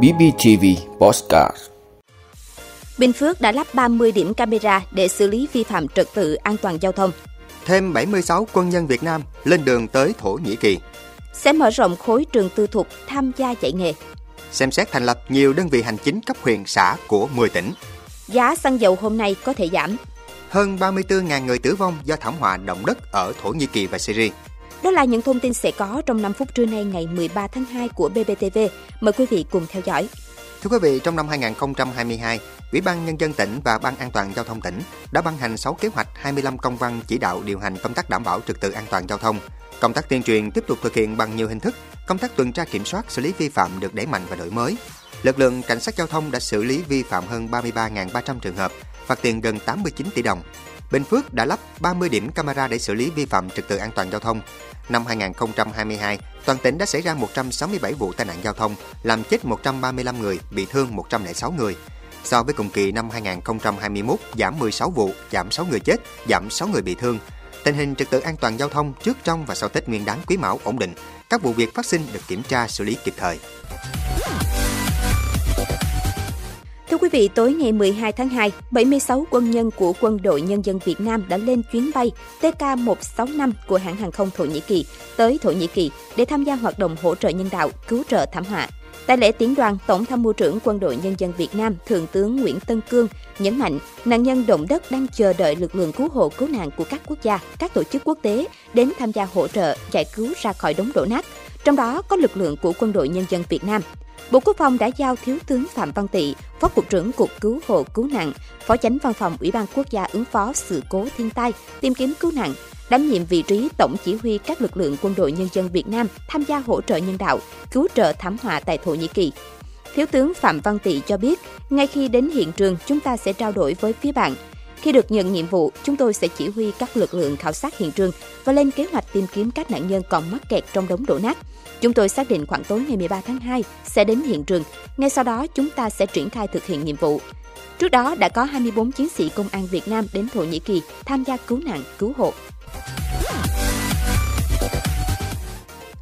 BBTV Postcard Bình Phước đã lắp 30 điểm camera để xử lý vi phạm trật tự an toàn giao thông. Thêm 76 quân nhân Việt Nam lên đường tới Thổ Nhĩ Kỳ. Sẽ mở rộng khối trường tư thục tham gia dạy nghề. Xem xét thành lập nhiều đơn vị hành chính cấp huyện xã của 10 tỉnh. Giá xăng dầu hôm nay có thể giảm. Hơn 34.000 người tử vong do thảm họa động đất ở Thổ Nhĩ Kỳ và Syria. Đó là những thông tin sẽ có trong 5 phút trưa nay ngày 13 tháng 2 của BBTV. Mời quý vị cùng theo dõi. Thưa quý vị, trong năm 2022, Ủy ban Nhân dân tỉnh và Ban An toàn Giao thông tỉnh đã ban hành 6 kế hoạch 25 công văn chỉ đạo điều hành công tác đảm bảo trật tự an toàn giao thông. Công tác tuyên truyền tiếp tục thực hiện bằng nhiều hình thức, công tác tuần tra kiểm soát xử lý vi phạm được đẩy mạnh và đổi mới. Lực lượng cảnh sát giao thông đã xử lý vi phạm hơn 33.300 trường hợp, phạt tiền gần 89 tỷ đồng. Bình Phước đã lắp 30 điểm camera để xử lý vi phạm trật tự an toàn giao thông. Năm 2022, toàn tỉnh đã xảy ra 167 vụ tai nạn giao thông, làm chết 135 người, bị thương 106 người. So với cùng kỳ năm 2021, giảm 16 vụ, giảm 6 người chết, giảm 6 người bị thương. Tình hình trật tự an toàn giao thông trước, trong và sau Tết Nguyên đán Quý Mão ổn định. Các vụ việc phát sinh được kiểm tra xử lý kịp thời. Thưa quý vị, tối ngày 12 tháng 2, 76 quân nhân của Quân đội Nhân dân Việt Nam đã lên chuyến bay TK165 của hãng hàng không Thổ Nhĩ Kỳ tới Thổ Nhĩ Kỳ để tham gia hoạt động hỗ trợ nhân đạo, cứu trợ thảm họa. Tại lễ tiến đoàn, Tổng tham mưu trưởng Quân đội Nhân dân Việt Nam, Thượng tướng Nguyễn Tân Cương nhấn mạnh nạn nhân động đất đang chờ đợi lực lượng cứu hộ cứu nạn của các quốc gia, các tổ chức quốc tế đến tham gia hỗ trợ giải cứu ra khỏi đống đổ nát. Trong đó có lực lượng của Quân đội Nhân dân Việt Nam. Bộ Quốc phòng đã giao Thiếu tướng Phạm Văn Tị, Phó Cục trưởng Cục Cứu hộ Cứu nạn, Phó Chánh Văn phòng Ủy ban Quốc gia ứng phó sự cố thiên tai, tìm kiếm cứu nạn, đảm nhiệm vị trí tổng chỉ huy các lực lượng quân đội nhân dân Việt Nam tham gia hỗ trợ nhân đạo, cứu trợ thảm họa tại Thổ Nhĩ Kỳ. Thiếu tướng Phạm Văn Tị cho biết, ngay khi đến hiện trường, chúng ta sẽ trao đổi với phía bạn. Khi được nhận nhiệm vụ, chúng tôi sẽ chỉ huy các lực lượng khảo sát hiện trường và lên kế hoạch tìm kiếm các nạn nhân còn mắc kẹt trong đống đổ nát. Chúng tôi xác định khoảng tối ngày 13 tháng 2 sẽ đến hiện trường. Ngay sau đó, chúng ta sẽ triển khai thực hiện nhiệm vụ. Trước đó đã có 24 chiến sĩ công an Việt Nam đến Thổ Nhĩ Kỳ tham gia cứu nạn, cứu hộ.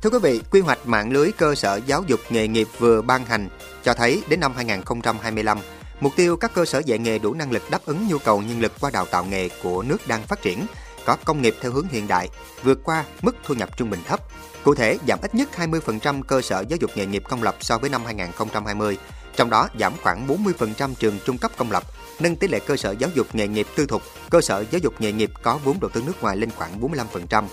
Thưa quý vị, quy hoạch mạng lưới cơ sở giáo dục nghề nghiệp vừa ban hành cho thấy đến năm 2025, mục tiêu các cơ sở dạy nghề đủ năng lực đáp ứng nhu cầu nhân lực qua đào tạo nghề của nước đang phát triển, có công nghiệp theo hướng hiện đại, vượt qua mức thu nhập trung bình thấp. Cụ thể, giảm ít nhất 20% cơ sở giáo dục nghề nghiệp công lập so với năm 2020, trong đó giảm khoảng 40% trường trung cấp công lập, nâng tỷ lệ cơ sở giáo dục nghề nghiệp tư thục, cơ sở giáo dục nghề nghiệp có vốn đầu tư nước ngoài lên khoảng 45%.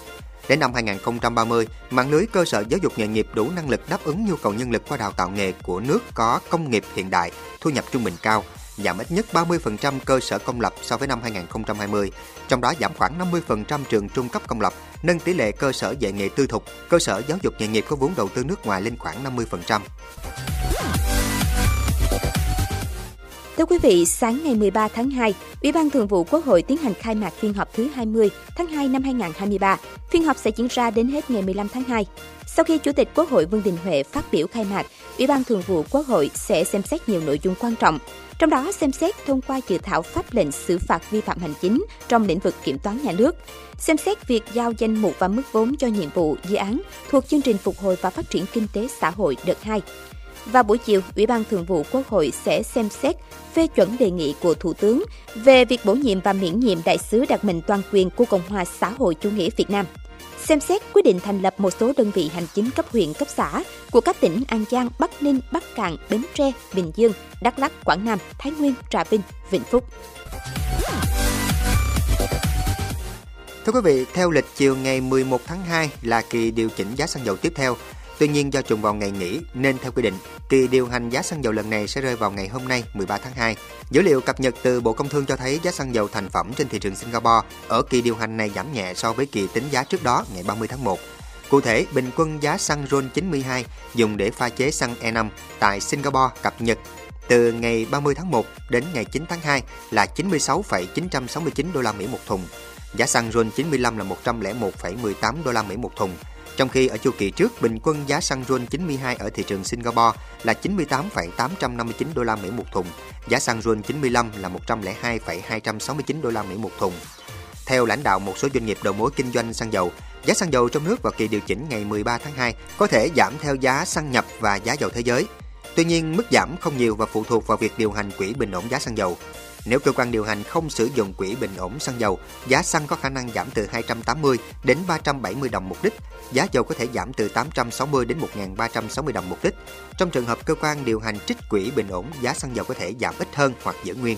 Đến năm 2030, mạng lưới cơ sở giáo dục nghề nghiệp đủ năng lực đáp ứng nhu cầu nhân lực qua đào tạo nghề của nước có công nghiệp hiện đại, thu nhập trung bình cao, giảm ít nhất 30% cơ sở công lập so với năm 2020, trong đó giảm khoảng 50% trường trung cấp công lập, nâng tỷ lệ cơ sở dạy nghề tư thục, cơ sở giáo dục nghề nghiệp có vốn đầu tư nước ngoài lên khoảng 50%. Thưa quý vị, sáng ngày 13 tháng 2, Ủy ban Thường vụ Quốc hội tiến hành khai mạc phiên họp thứ 20 tháng 2 năm 2023. Phiên họp sẽ diễn ra đến hết ngày 15 tháng 2. Sau khi Chủ tịch Quốc hội Vương Đình Huệ phát biểu khai mạc, Ủy ban Thường vụ Quốc hội sẽ xem xét nhiều nội dung quan trọng, trong đó xem xét thông qua dự thảo pháp lệnh xử phạt vi phạm hành chính trong lĩnh vực kiểm toán nhà nước, xem xét việc giao danh mục và mức vốn cho nhiệm vụ dự án thuộc chương trình phục hồi và phát triển kinh tế xã hội đợt 2. Và buổi chiều, Ủy ban Thường vụ Quốc hội sẽ xem xét phê chuẩn đề nghị của Thủ tướng về việc bổ nhiệm và miễn nhiệm đại sứ đặc mệnh toàn quyền của Cộng hòa xã hội chủ nghĩa Việt Nam. Xem xét quyết định thành lập một số đơn vị hành chính cấp huyện, cấp xã của các tỉnh An Giang, Bắc Ninh, Bắc Cạn, Bến Tre, Bình Dương, Đắk Lắk, Quảng Nam, Thái Nguyên, Trà Vinh, Vĩnh Phúc. Thưa quý vị, theo lịch chiều ngày 11 tháng 2 là kỳ điều chỉnh giá xăng dầu tiếp theo. Tuy nhiên do trùng vào ngày nghỉ nên theo quy định, kỳ điều hành giá xăng dầu lần này sẽ rơi vào ngày hôm nay 13 tháng 2. Dữ liệu cập nhật từ Bộ Công Thương cho thấy giá xăng dầu thành phẩm trên thị trường Singapore ở kỳ điều hành này giảm nhẹ so với kỳ tính giá trước đó ngày 30 tháng 1. Cụ thể, bình quân giá xăng RON 92 dùng để pha chế xăng E5 tại Singapore cập nhật từ ngày 30 tháng 1 đến ngày 9 tháng 2 là 96,969 đô la Mỹ một thùng. Giá xăng RON 95 là 101,18 đô la Mỹ một thùng. Trong khi ở chu kỳ trước, bình quân giá xăng RON 92 ở thị trường Singapore là 98,859 đô la Mỹ một thùng, giá xăng RON 95 là 102,269 đô la Mỹ một thùng. Theo lãnh đạo một số doanh nghiệp đầu mối kinh doanh xăng dầu, Giá xăng dầu trong nước vào kỳ điều chỉnh ngày 13 tháng 2 có thể giảm theo giá xăng nhập và giá dầu thế giới. Tuy nhiên, mức giảm không nhiều và phụ thuộc vào việc điều hành quỹ bình ổn giá xăng dầu. Nếu cơ quan điều hành không sử dụng quỹ bình ổn xăng dầu, giá xăng có khả năng giảm từ 280 đến 370 đồng một lít, giá dầu có thể giảm từ 860 đến 1.360 đồng một lít. Trong trường hợp cơ quan điều hành trích quỹ bình ổn, giá xăng dầu có thể giảm ít hơn hoặc giữ nguyên.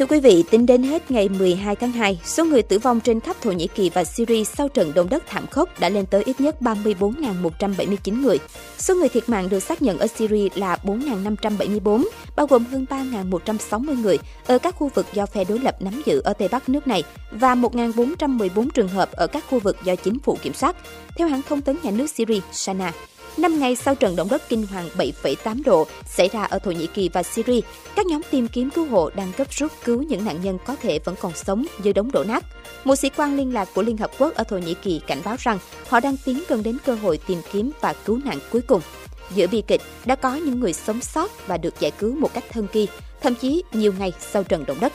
Thưa quý vị, tính đến hết ngày 12 tháng 2, số người tử vong trên khắp Thổ Nhĩ Kỳ và Syria sau trận động đất thảm khốc đã lên tới ít nhất 34.179 người. Số người thiệt mạng được xác nhận ở Syria là 4.574, bao gồm hơn 3.160 người ở các khu vực do phe đối lập nắm giữ ở Tây Bắc nước này và 1.414 trường hợp ở các khu vực do chính phủ kiểm soát. Theo hãng thông tấn nhà nước Syria, Sana, 5 ngày sau trận động đất kinh hoàng 7,8 độ xảy ra ở Thổ Nhĩ Kỳ và Syria, các nhóm tìm kiếm cứu hộ đang gấp rút cứu những nạn nhân có thể vẫn còn sống dưới đống đổ nát. Một sĩ quan liên lạc của Liên Hợp Quốc ở Thổ Nhĩ Kỳ cảnh báo rằng họ đang tiến gần đến cơ hội tìm kiếm và cứu nạn cuối cùng. Giữa bi kịch, đã có những người sống sót và được giải cứu một cách thân kỳ, thậm chí nhiều ngày sau trận động đất.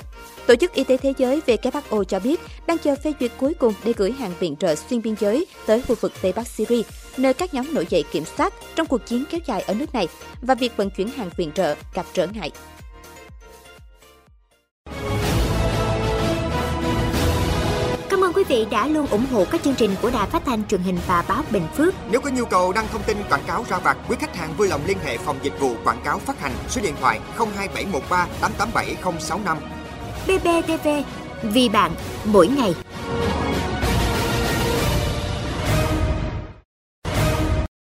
Tổ chức Y tế Thế giới WHO cho biết đang chờ phê duyệt cuối cùng để gửi hàng viện trợ xuyên biên giới tới khu vực Tây Bắc Syria, nơi các nhóm nổi dậy kiểm soát trong cuộc chiến kéo dài ở nước này và việc vận chuyển hàng viện trợ gặp trở ngại. Cảm ơn quý vị đã luôn ủng hộ các chương trình của Đài Phát thanh truyền hình và báo Bình Phước. Nếu có nhu cầu đăng thông tin quảng cáo ra vặt, quý khách hàng vui lòng liên hệ phòng dịch vụ quảng cáo phát hành số điện thoại 02713 887065. BBTV, vì bạn, mỗi ngày.